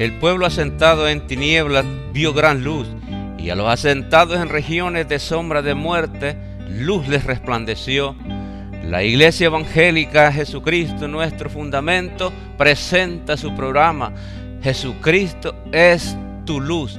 El pueblo asentado en tinieblas vio gran luz, y a los asentados en regiones de sombra de muerte, luz les resplandeció. La Iglesia Evangélica Jesucristo, nuestro fundamento, presenta su programa. Jesucristo es tu luz.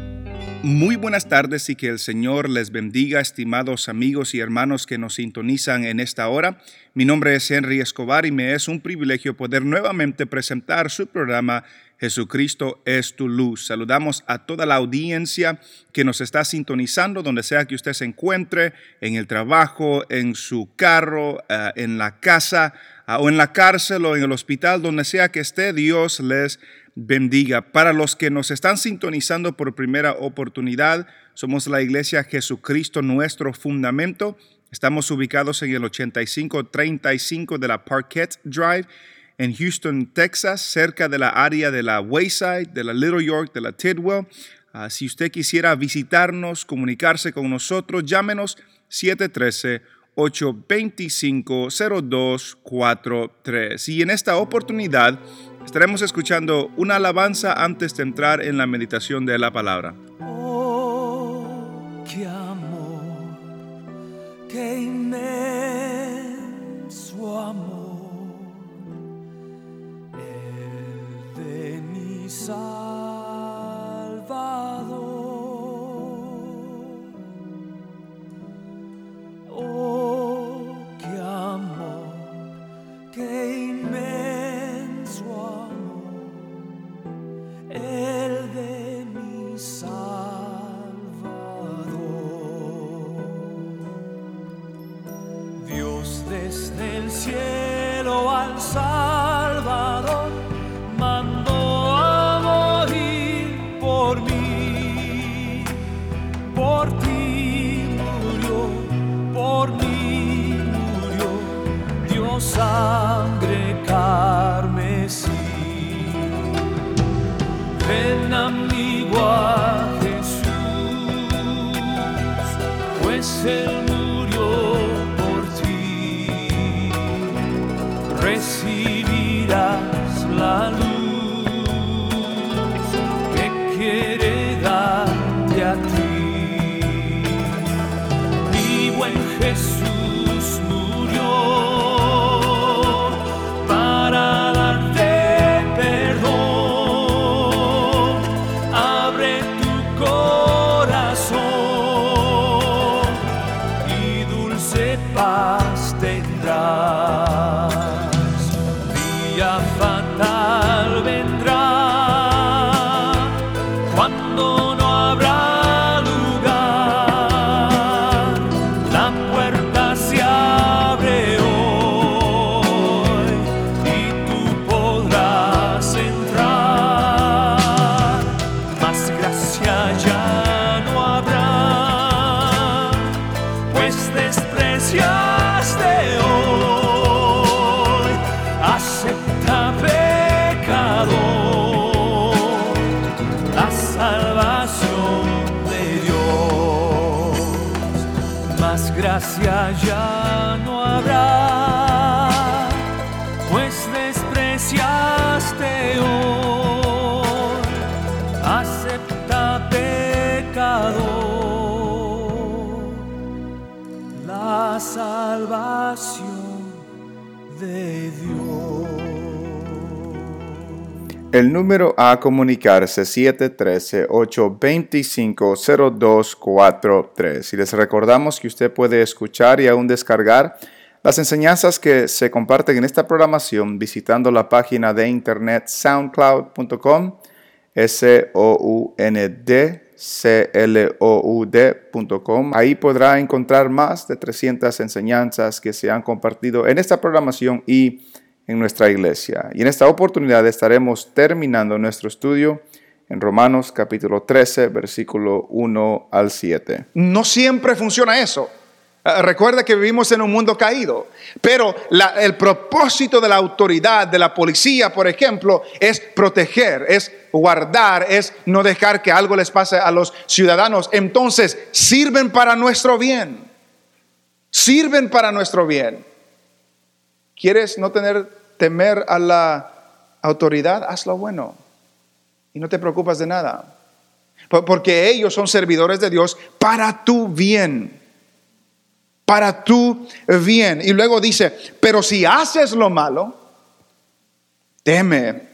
Muy buenas tardes y que el Señor les bendiga, estimados amigos y hermanos que nos sintonizan en esta hora. Mi nombre es Henry Escobar y me es un privilegio poder nuevamente presentar su programa Jesucristo es tu luz. Saludamos a toda la audiencia que nos está sintonizando, donde sea que usted se encuentre, en el trabajo, en su carro, eh, en la casa, ah, o en la cárcel o en el hospital, donde sea que esté, Dios les bendiga. Para los que nos están sintonizando por primera oportunidad, somos la iglesia Jesucristo, nuestro fundamento. Estamos ubicados en el 8535 de la Parquet Drive en Houston, Texas, cerca de la área de la Wayside, de la Little York, de la Tidwell. Ah, si usted quisiera visitarnos, comunicarse con nosotros, llámenos 713-825-0243. Y en esta oportunidad estaremos escuchando una alabanza antes de entrar en la meditación de la palabra. Oh, qué amor, qué inmenso ya El número a comunicarse 713-825-0243. Y les recordamos que usted puede escuchar y aún descargar las enseñanzas que se comparten en esta programación visitando la página de internet soundcloud.com, S-O-U-N-D. C-L-O-U-D.com. Ahí podrá encontrar más de 300 enseñanzas que se han compartido en esta programación y en nuestra iglesia. Y en esta oportunidad estaremos terminando nuestro estudio en Romanos capítulo 13, versículo 1 al 7. No siempre funciona eso. Eh, recuerda que vivimos en un mundo caído, pero el propósito de la autoridad, de la policía, por ejemplo, es proteger, es guardar, es no dejar que algo les pase a los ciudadanos. Entonces, sirven para nuestro bien. Sirven para nuestro bien. ¿Quieres no tener temer a la autoridad? Haz lo bueno. y no te preocupas de nada. Por- Porque ellos son servidores de Dios para tu bien. Para tu bien. Y luego dice, pero si haces lo malo, teme,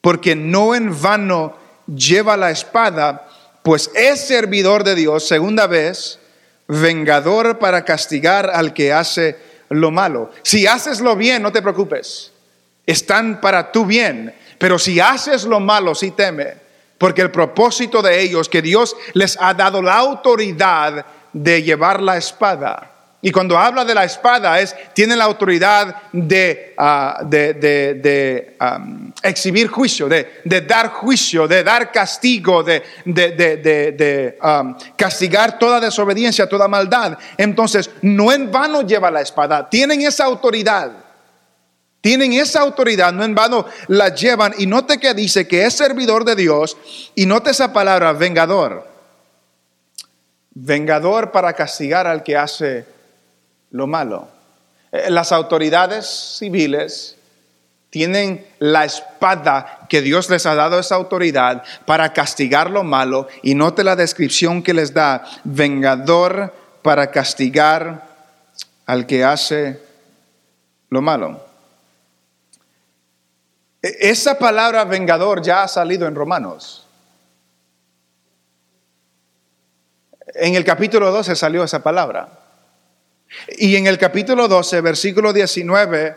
porque no en vano lleva la espada, pues es servidor de Dios, segunda vez, vengador para castigar al que hace lo malo. Si haces lo bien, no te preocupes, están para tu bien, pero si haces lo malo, sí teme, porque el propósito de ellos, que Dios les ha dado la autoridad de llevar la espada. Y cuando habla de la espada es, tienen la autoridad de, ah, de, de- exhibir juicio, de, dar juicio, de dar castigo, de, castigar toda desobediencia, toda maldad. Entonces, no en vano lleva la espada, tienen esa autoridad. Tienen esa autoridad, no en vano la llevan. Y note que dice que es servidor de Dios. Y note esa palabra, vengador. Vengador para castigar al que hace lo malo. Eh, Las autoridades civiles tienen la espada que Dios les ha dado esa autoridad para castigar lo malo. Y note la descripción que les da, vengador para castigar al que hace lo malo. E- Esa palabra vengador ya ha salido en Romanos. En el capítulo 12 salió esa palabra. Y en el capítulo 12, versículo 19,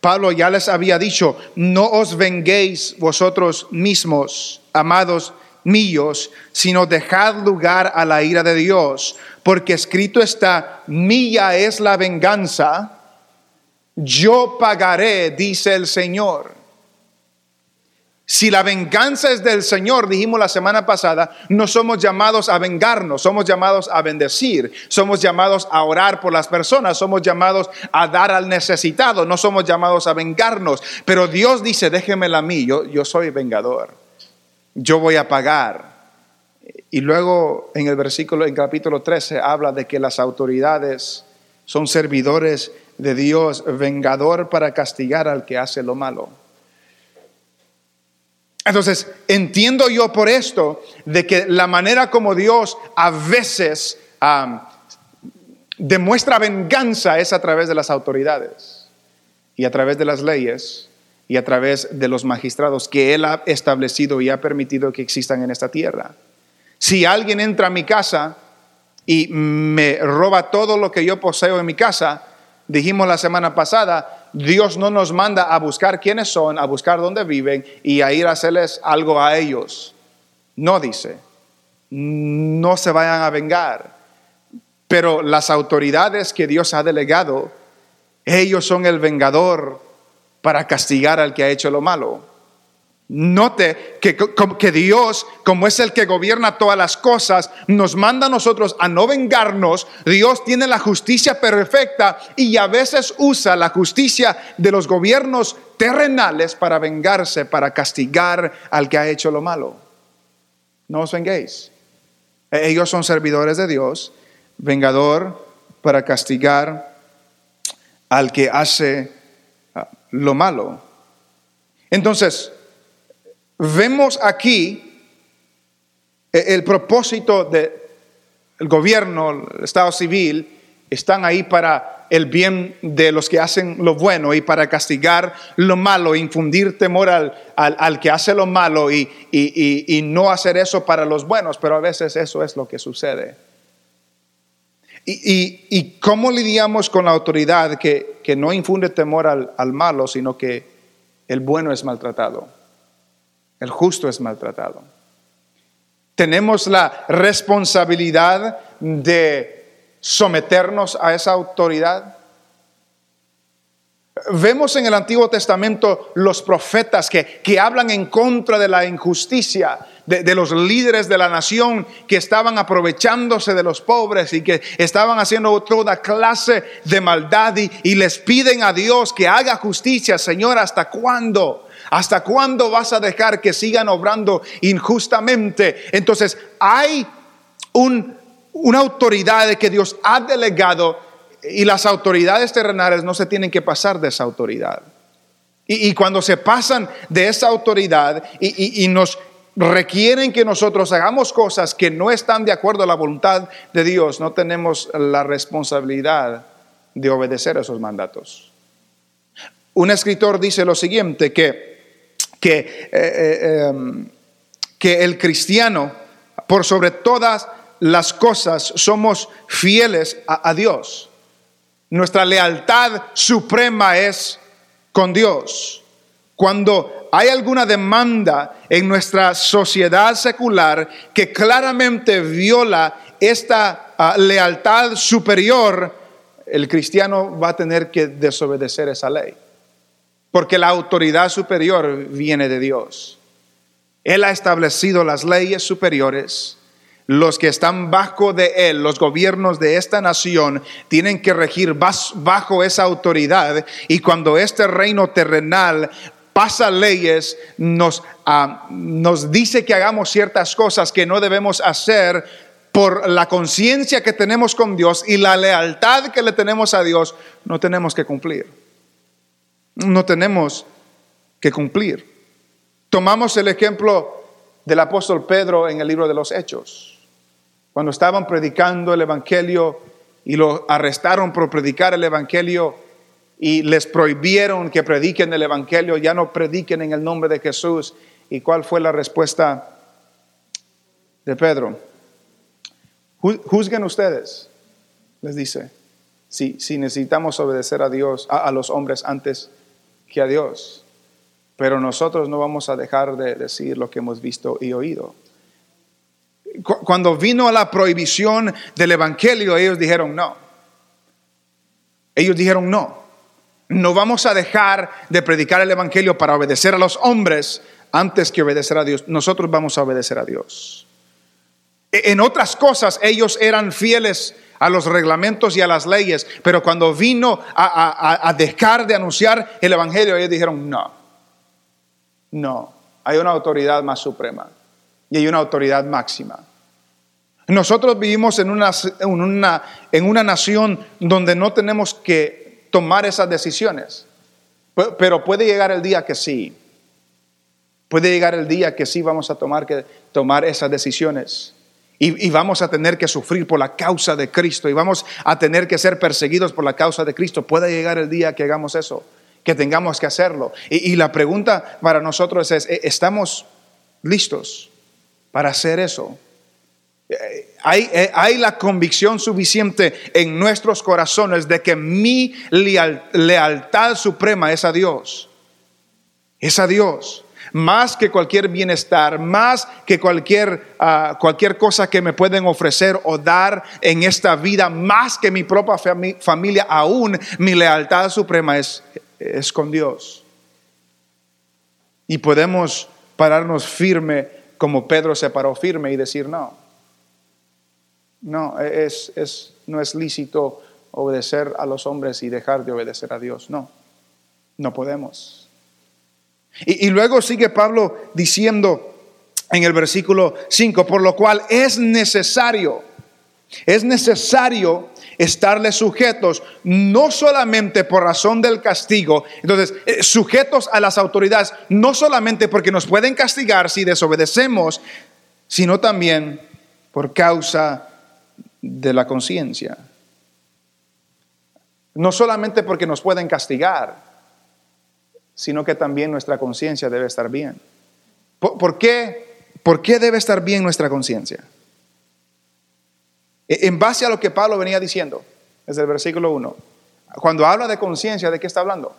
Pablo ya les había dicho, no os venguéis vosotros mismos, amados míos, sino dejad lugar a la ira de Dios, porque escrito está, mía es la venganza, yo pagaré, dice el Señor. Si la venganza es del Señor, dijimos la semana pasada, no somos llamados a vengarnos, somos llamados a bendecir, somos llamados a orar por las personas, somos llamados a dar al necesitado, no somos llamados a vengarnos. Pero Dios dice, déjemela a mí, yo, yo soy vengador, yo voy a pagar. Y luego en el versículo, en capítulo 13, habla de que las autoridades son servidores de Dios, vengador para castigar al que hace lo malo. Entonces, entiendo yo por esto de que la manera como Dios a veces demuestra venganza es a través de las autoridades y a través de las leyes y a través de los magistrados que Él ha establecido y ha permitido que existan en esta tierra. Si alguien entra a mi casa y me roba todo lo que yo poseo en mi casa, dijimos la semana pasada, Dios no nos manda a buscar quiénes son, a buscar dónde viven y a ir a hacerles algo a ellos. No dice, no se vayan a vengar. Pero las autoridades que Dios ha delegado, ellos son el vengador para castigar al que ha hecho lo malo. Note que, Dios, como es el que gobierna todas las cosas, nos manda a nosotros a no vengarnos. Dios tiene la justicia perfecta y a veces usa la justicia de los gobiernos terrenales para vengarse, para castigar al que ha hecho lo malo. No os venguéis. Ellos son servidores de Dios, vengador para castigar al que hace lo malo. Entonces, vemos aquí el propósito del gobierno, el Estado civil, están ahí para el bien de los que hacen lo bueno y para castigar lo malo, infundir temor al, al, que hace lo malo y, y, y, y no hacer eso para los buenos, pero a veces eso es lo que sucede. Y, y, cómo lidiamos con la autoridad que, que no infunde temor al, al, malo, sino que el bueno es maltratado, el justo es maltratado. Tenemos la responsabilidad de someternos a esa autoridad. Vemos en el Antiguo Testamento los profetas que, que hablan en contra de la injusticia, de, de, los líderes de la nación que estaban aprovechándose de los pobres y que estaban haciendo toda clase de maldad y, y les piden a Dios que haga justicia. Señor, ¿hasta cuándo? ¿Hasta cuándo vas a dejar que sigan obrando injustamente? Entonces, hay un, una autoridad que Dios ha delegado y las autoridades terrenales no se tienen que pasar de esa autoridad. Y, cuando se pasan de esa autoridad y, y- y nos requieren que nosotros hagamos cosas que no están de acuerdo a la voluntad de Dios, no tenemos la responsabilidad de obedecer esos mandatos. Un escritor dice lo siguiente, que, que, eh, eh, em, que el cristiano, por sobre todas las cosas, somos fieles a, Dios. Nuestra lealtad suprema es con Dios. Cuando hay alguna demanda en nuestra sociedad secular que claramente viola esta ah, lealtad superior, el cristiano va a tener que desobedecer esa ley. Porque la autoridad superior viene de Dios. Él ha establecido las leyes superiores. Los que están bajo de Él, los gobiernos de esta nación, tienen que regir bajo esa autoridad. Y cuando este reino terrenal pasa leyes, nos, ah, nos dice que hagamos ciertas cosas que no debemos hacer por la conciencia que tenemos con Dios y la lealtad que le tenemos a Dios, no tenemos que cumplir. No tenemos que cumplir. Tomamos el ejemplo del apóstol Pedro en el libro de los Hechos. Cuando estaban predicando el Evangelio y lo arrestaron por predicar el Evangelio y les prohibieron que prediquen el Evangelio, ya no prediquen en el nombre de Jesús. ¿Y cuál fue la respuesta de Pedro? Ju- Juzguen ustedes, les dice, si, si necesitamos obedecer a Dios, a, a los hombres antes que a Dios. Pero nosotros no vamos a dejar de decir lo que hemos visto y oído. Cu- Cuando vino la prohibición del Evangelio, ellos dijeron no. Ellos dijeron no. No vamos a dejar de predicar el Evangelio para obedecer a los hombres antes que obedecer a Dios. Nosotros vamos a obedecer a Dios. En otras cosas ellos eran fieles a los reglamentos y a las leyes, pero cuando vino a, a- dejar de anunciar el Evangelio, ellos dijeron no. No, hay una autoridad más suprema y hay una autoridad máxima. Nosotros vivimos en una, en una, en una nación donde no tenemos que tomar esas decisiones, Pe- pero puede llegar el día que sí. Puede llegar el día que sí vamos a tomar, que tomar esas decisiones. Y, vamos a tener que sufrir por la causa de Cristo y vamos a tener que ser perseguidos por la causa de Cristo. Puede llegar el día que hagamos eso, que tengamos que hacerlo. Y, la pregunta para nosotros es, ¿e- ¿estamos listos para hacer eso? Eh, Hay, eh, hay la convicción suficiente en nuestros corazones de que mi leal- lealtad suprema es a Dios. Es a Dios. Más que cualquier bienestar, más que cualquier, ah, cualquier cosa que me pueden ofrecer o dar en esta vida, más que mi propia fami- familia, aún mi lealtad suprema es, es con Dios. Y podemos pararnos firme como Pedro se paró firme y decir, no, no, es, es, no es lícito obedecer a los hombres y dejar de obedecer a Dios. No, no podemos. Y, luego sigue Pablo diciendo en el versículo 5, por lo cual es necesario, es necesario estarle sujetos, no solamente por razón del castigo, entonces, eh, sujetos a las autoridades, no solamente porque nos pueden castigar si desobedecemos, sino también por causa de la conciencia. No solamente porque nos pueden castigar, sino que también nuestra conciencia debe estar bien. ¿Por, qué, ¿Por qué debe estar bien nuestra conciencia? E- En base a lo que Pablo venía diciendo, desde el versículo 1, cuando habla de conciencia, ¿de qué está hablando?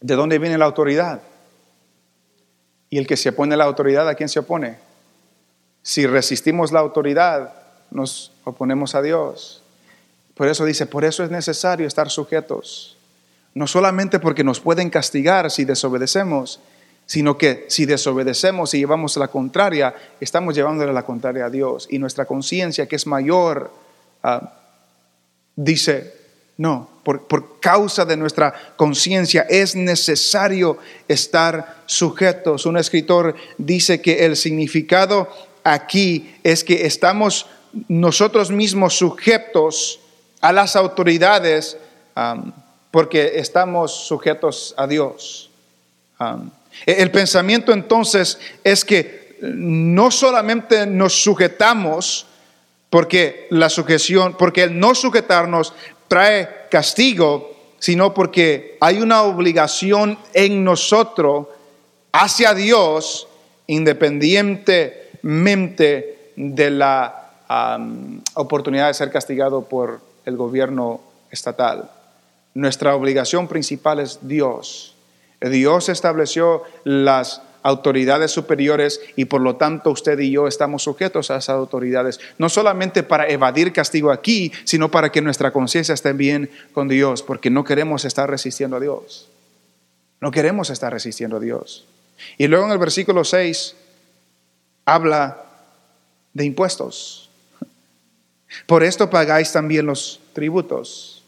¿De dónde viene la autoridad? Y el que se opone a la autoridad, ¿a quién se opone? Si resistimos la autoridad, nos oponemos a Dios. Por eso dice, por eso es necesario estar sujetos. No solamente porque nos pueden castigar si desobedecemos, sino que si desobedecemos y llevamos la contraria, estamos llevándole la contraria a Dios. Y nuestra conciencia, que es mayor, ah, dice, no, por, por causa de nuestra conciencia es necesario estar sujetos. Un escritor dice que el significado aquí es que estamos nosotros mismos sujetos a las autoridades porque estamos sujetos a Dios. Um, el pensamiento entonces es que no solamente nos sujetamos porque la sujeción, porque el no sujetarnos trae castigo, sino porque hay una obligación en nosotros hacia Dios independientemente de la oportunidad de ser castigado por el gobierno estatal. Nuestra obligación principal es Dios. Dios estableció las autoridades superiores y por lo tanto usted y yo estamos sujetos a esas autoridades, no solamente para evadir castigo aquí, sino para que nuestra conciencia esté bien con Dios, porque no queremos estar resistiendo a Dios. No queremos estar resistiendo a Dios. Y luego en el versículo 6 habla de impuestos. Por esto pagáis también los tributos.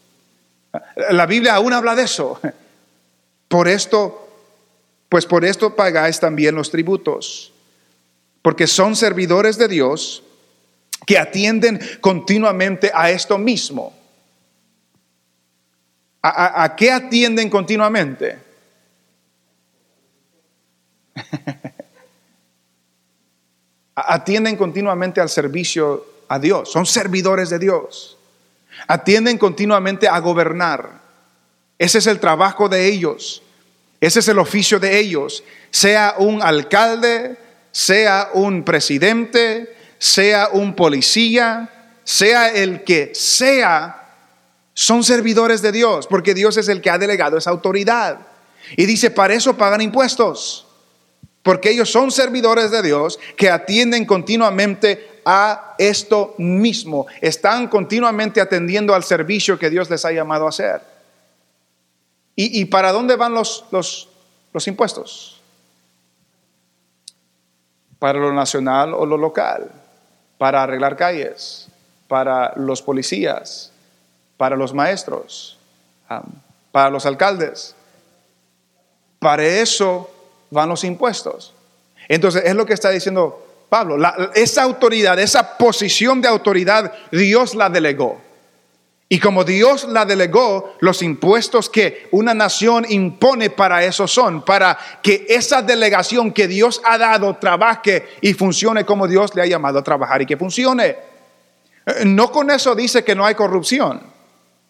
La Biblia aún habla de eso. Por esto, pues por esto pagáis también los tributos, porque son servidores de Dios que atienden continuamente a esto mismo. ¿A, qué atienden continuamente? atienden continuamente al servicio a Dios, son servidores de Dios. Atienden continuamente a gobernar. Ese es el trabajo de ellos. Ese es el oficio de ellos. Sea un alcalde, sea un presidente, sea un policía, sea el que sea, son servidores de Dios, porque Dios es el que ha delegado esa autoridad. Y dice, para eso pagan impuestos porque ellos son servidores de Dios que atienden continuamente a esto mismo, están continuamente atendiendo al servicio que Dios les ha llamado a hacer. ¿Y, para dónde van los, los, los impuestos? Para lo nacional o lo local, para arreglar calles, para los policías, para los maestros, para los alcaldes. Para eso van los impuestos. Entonces, es lo que está diciendo Pablo. esa autoridad, esa posición de autoridad, Dios la delegó. Y como Dios la delegó, los impuestos que una nación impone para eso son, para que esa delegación que Dios ha dado trabaje y funcione como Dios le ha llamado a trabajar y que funcione. No con eso dice que no hay corrupción.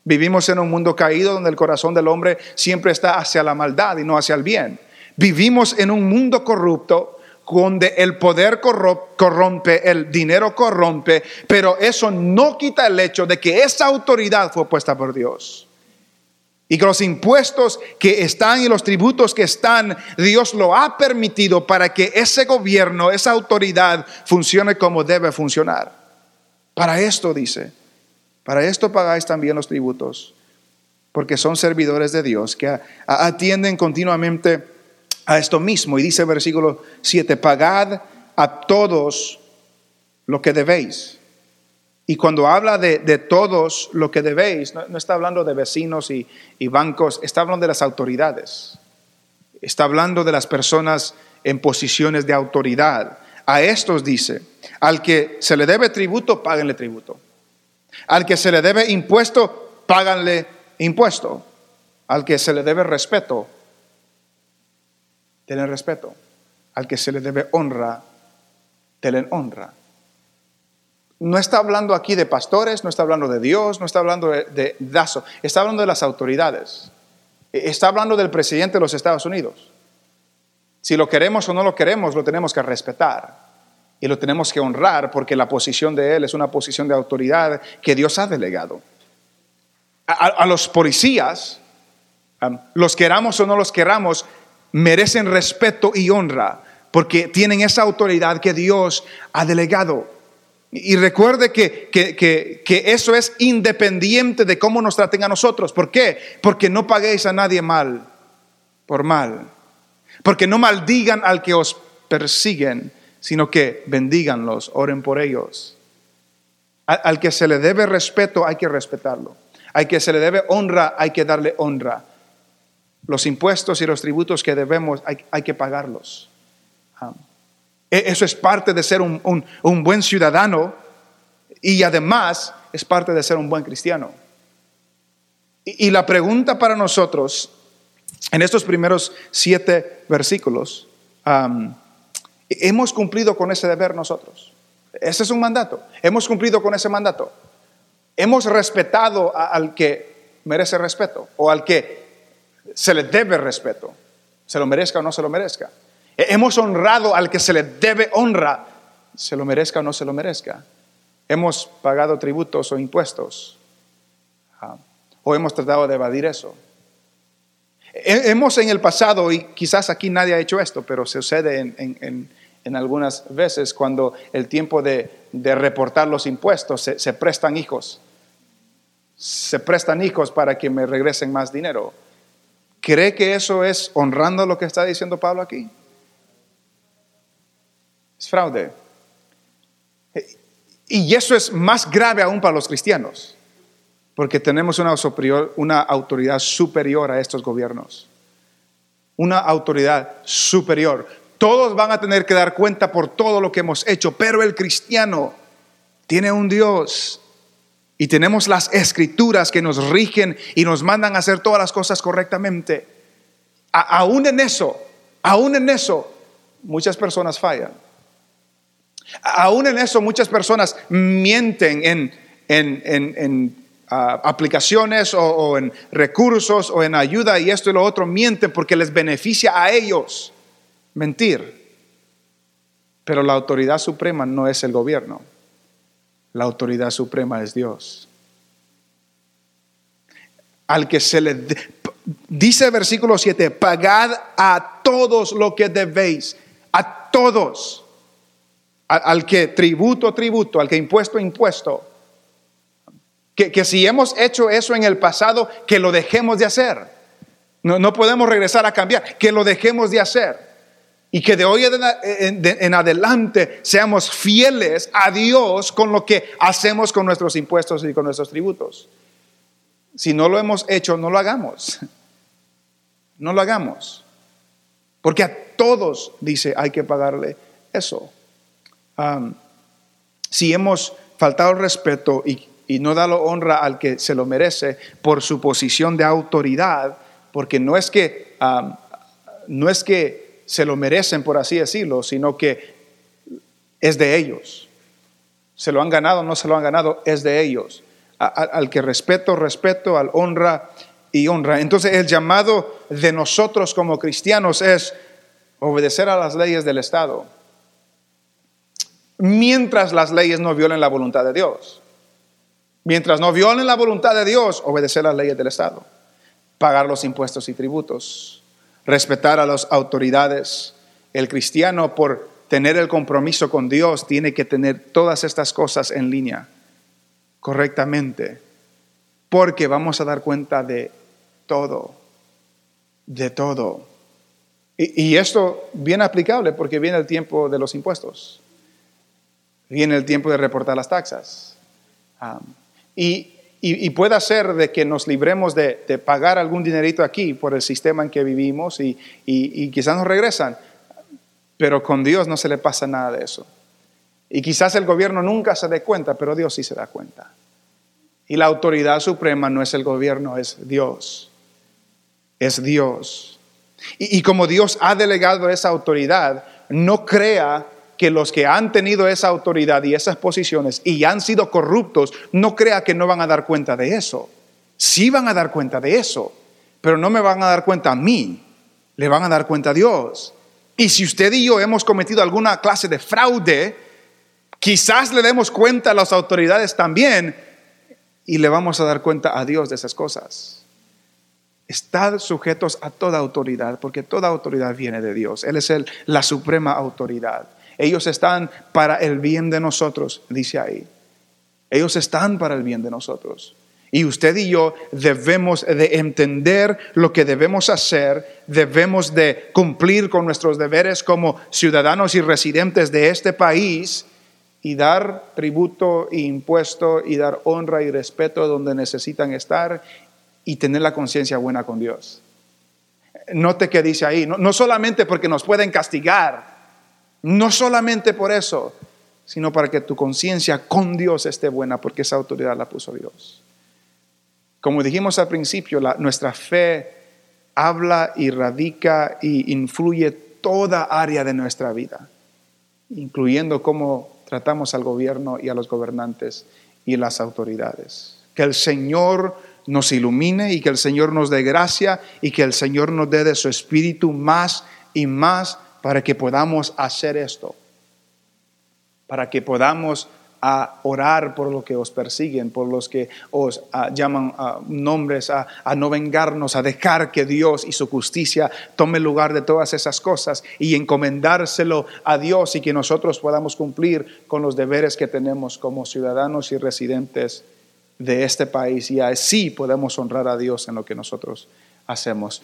Vivimos en un mundo caído donde el corazón del hombre siempre está hacia la maldad y no hacia el bien. Vivimos en un mundo corrupto donde el poder corrompe, el dinero corrompe, pero eso no quita el hecho de que esa autoridad fue puesta por Dios. Y que los impuestos que están y los tributos que están, Dios lo ha permitido para que ese gobierno, esa autoridad funcione como debe funcionar. Para esto dice, para esto pagáis también los tributos, porque son servidores de Dios que atienden continuamente a esto mismo. Y dice versículo 7, pagad a todos lo que debéis. Y cuando habla de, todos lo que debéis, no, está hablando de vecinos y, y bancos, está hablando de las autoridades. Está hablando de las personas en posiciones de autoridad. A estos dice, al que se le debe tributo, páganle tributo. Al que se le debe impuesto, páganle impuesto. Al que se le debe respeto, Tener respeto. Al que se le debe honra, tener honra. No está hablando aquí de pastores, no está hablando de Dios, no está hablando de, Dazo, está hablando de las autoridades. E, está hablando del presidente de los Estados Unidos. Si lo queremos o no lo queremos, lo tenemos que respetar y lo tenemos que honrar porque la posición de él es una posición de autoridad que Dios ha delegado. A, los policías, los queramos o no los queramos, merecen respeto y honra porque tienen esa autoridad que Dios ha delegado. Y recuerde que, que, eso es independiente de cómo nos traten a nosotros. ¿Por qué? Porque no paguéis a nadie mal por mal. Porque no maldigan al que os persiguen, sino que bendíganlos, oren por ellos. al que se le debe respeto hay que respetarlo. Al que se le debe honra hay que darle honra los impuestos y los tributos que debemos hay, que pagarlos. E, eso es parte de ser un, buen ciudadano y además es parte de ser un buen cristiano. Y, la pregunta para nosotros en estos primeros siete versículos, hemos cumplido con ese deber nosotros. Ese es un mandato. Hemos cumplido con ese mandato. Hemos respetado al que merece respeto o al que se le debe respeto, se lo merezca o no se lo merezca. Eh, Hemos honrado al que se le debe honra, se lo merezca o no se lo merezca. Hemos pagado tributos o impuestos ah, o hemos tratado de evadir eso. He- Hemos en el pasado, y quizás aquí nadie ha hecho esto, pero sucede en, en- en- en algunas veces cuando el tiempo de, de reportar los impuestos se prestan hijos. Se prestan hijos para que me regresen más dinero. ¿Cree que eso es honrando lo que está diciendo Pablo aquí? Es fraude. Y eso es más grave aún para los cristianos, porque tenemos una, superior- una autoridad superior a estos gobiernos. Una autoridad superior. Todos van a tener que dar cuenta por todo lo que hemos hecho, pero el cristiano tiene un Dios y tenemos las escrituras que nos rigen y nos mandan a hacer todas las cosas correctamente. Aún en eso, aún en eso, muchas personas fallan. Aún en eso muchas personas mienten en, en- en- en, ah, aplicaciones o en recursos o en ayuda y esto y lo otro, mienten porque les beneficia a ellos mentir. Pero la autoridad suprema no es el gobierno, la autoridad suprema es Dios. Al que se le... Dice versículo 7, pagad a todos lo que debéis, a todos al, al que tributo, tributo, al que impuesto, impuesto. Que, que si hemos hecho eso en el pasado, que lo dejemos de hacer. No, no podemos regresar a cambiar, que lo dejemos de hacer. Y que de hoy en, en- de- en adelante seamos fieles a Dios con lo que hacemos con nuestros impuestos y con nuestros tributos. Si no lo hemos hecho, no lo hagamos. No lo hagamos. Porque a todos, dice, hay que pagarle eso. Si hemos faltado respeto y, y no dado honra al que se lo merece por su posición de autoridad, porque no es que no es que se lo merecen por así decirlo, sino que es de ellos. Se lo han ganado, no se lo han ganado, es de ellos. Al que respeto, respeto, al honra y honra. Entonces el llamado de nosotros como cristianos es obedecer a las leyes del Estado mientras las leyes no violen la voluntad de Dios. Mientras no violen la voluntad de Dios, obedecer las leyes del Estado, pagar los impuestos y tributos, respetar a las autoridades. El cristiano, por tener el compromiso con Dios, tiene que tener todas estas cosas en línea correctamente, porque vamos a dar cuenta de todo, de todo. Y, esto viene aplicable porque viene el tiempo de los impuestos viene el tiempo de reportar las taxas. Um, y, y, y puede ser de que nos libremos de, pagar algún dinerito aquí por el sistema en que vivimos y, quizás nos regresan, pero con Dios no se le pasa nada de eso. Y quizás el gobierno nunca se dé cuenta, pero Dios sí se da cuenta. Y la autoridad suprema no es el gobierno, es Dios. Es Dios. Y como Dios ha delegado esa autoridad, no crea que los que han tenido esa autoridad y esas posiciones y han sido corruptos, no crea que no van a dar cuenta de eso. Sí van a dar cuenta de eso, pero no me van a dar cuenta a mí, le van a dar cuenta a Dios. Y si usted y yo hemos cometido alguna clase de fraude, quizás le demos cuenta a las autoridades también y le vamos a dar cuenta a Dios de esas cosas. Estad sujetos a toda autoridad, porque toda autoridad viene de Dios. Él es el, la suprema autoridad. Ellos están para el bien de nosotros, dice ahí. Ellos están para el bien de nosotros. Y usted y yo debemos de entender lo que debemos hacer, debemos de cumplir con nuestros deberes como ciudadanos y residentes de este país y dar tributo e impuesto y dar honra y respeto donde necesitan estar y tener la conciencia buena con Dios. Note que dice ahí, no, no solamente porque nos pueden castigar, no solamente por eso, sino para que tu conciencia con Dios esté buena, porque esa autoridad la puso Dios. Como dijimos al principio, nuestra fe habla y radica y influye toda área de nuestra vida, incluyendo cómo tratamos al gobierno y a los gobernantes y las autoridades. Que el Señor nos ilumine y que el Señor nos dé gracia y que el Señor nos dé de su espíritu más y más para que podamos hacer esto para que podamos ah, orar por los que os persiguen, por los que os ah, llaman ah, nombres, a, a no vengarnos, a dejar que Dios y su justicia tome lugar de todas esas cosas y encomendárselo a Dios y que nosotros podamos cumplir con los deberes que tenemos como ciudadanos y residentes de este país y así podemos honrar a Dios en lo que nosotros hacemos.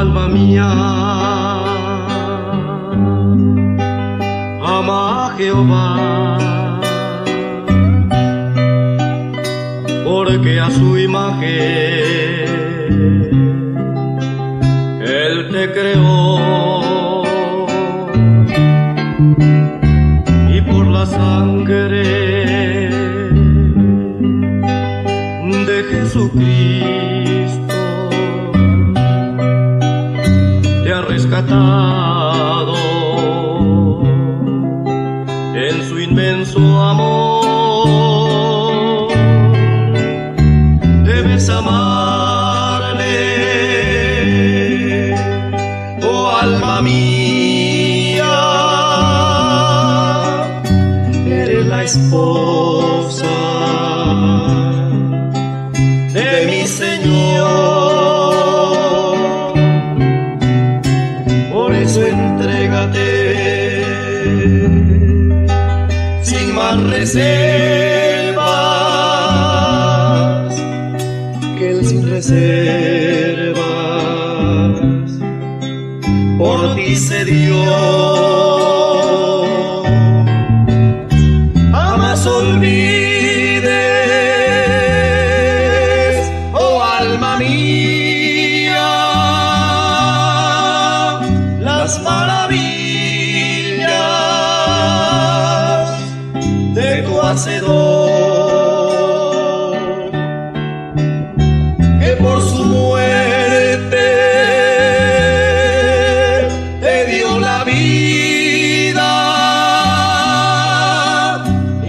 Alma mía, ama a Jehová, porque a su imagen Él te creó. Y por la sangre ha más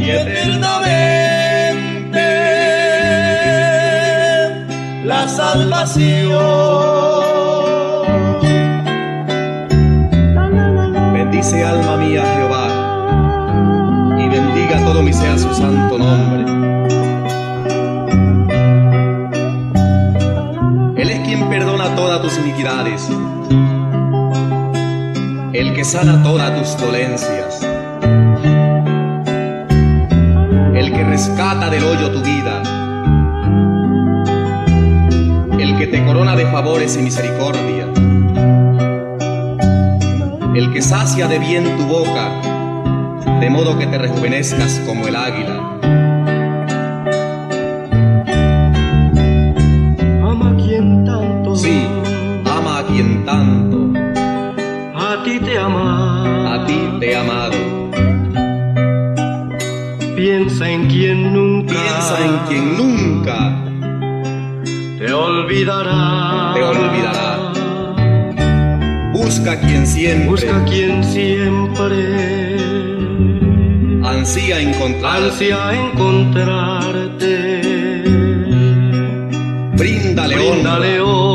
eternamente la salvación. Bendice alma mía Jehová, y bendiga todo mi ser su santo nombre. Él es quien perdona todas tus iniquidades, el que sana todas tus dolencias, rescata del hoyo tu vida, el que te corona de favores y misericordia el que sacia de bien tu boca, de modo que te rejuvenezcas como el águila. Piensa en quien nunca Piensa en quien nunca te olvidará, te olvidará. busca quien siempre busca quien siempre ansía encontrar. ansia encontrarte. Bríndale, Bríndale honra,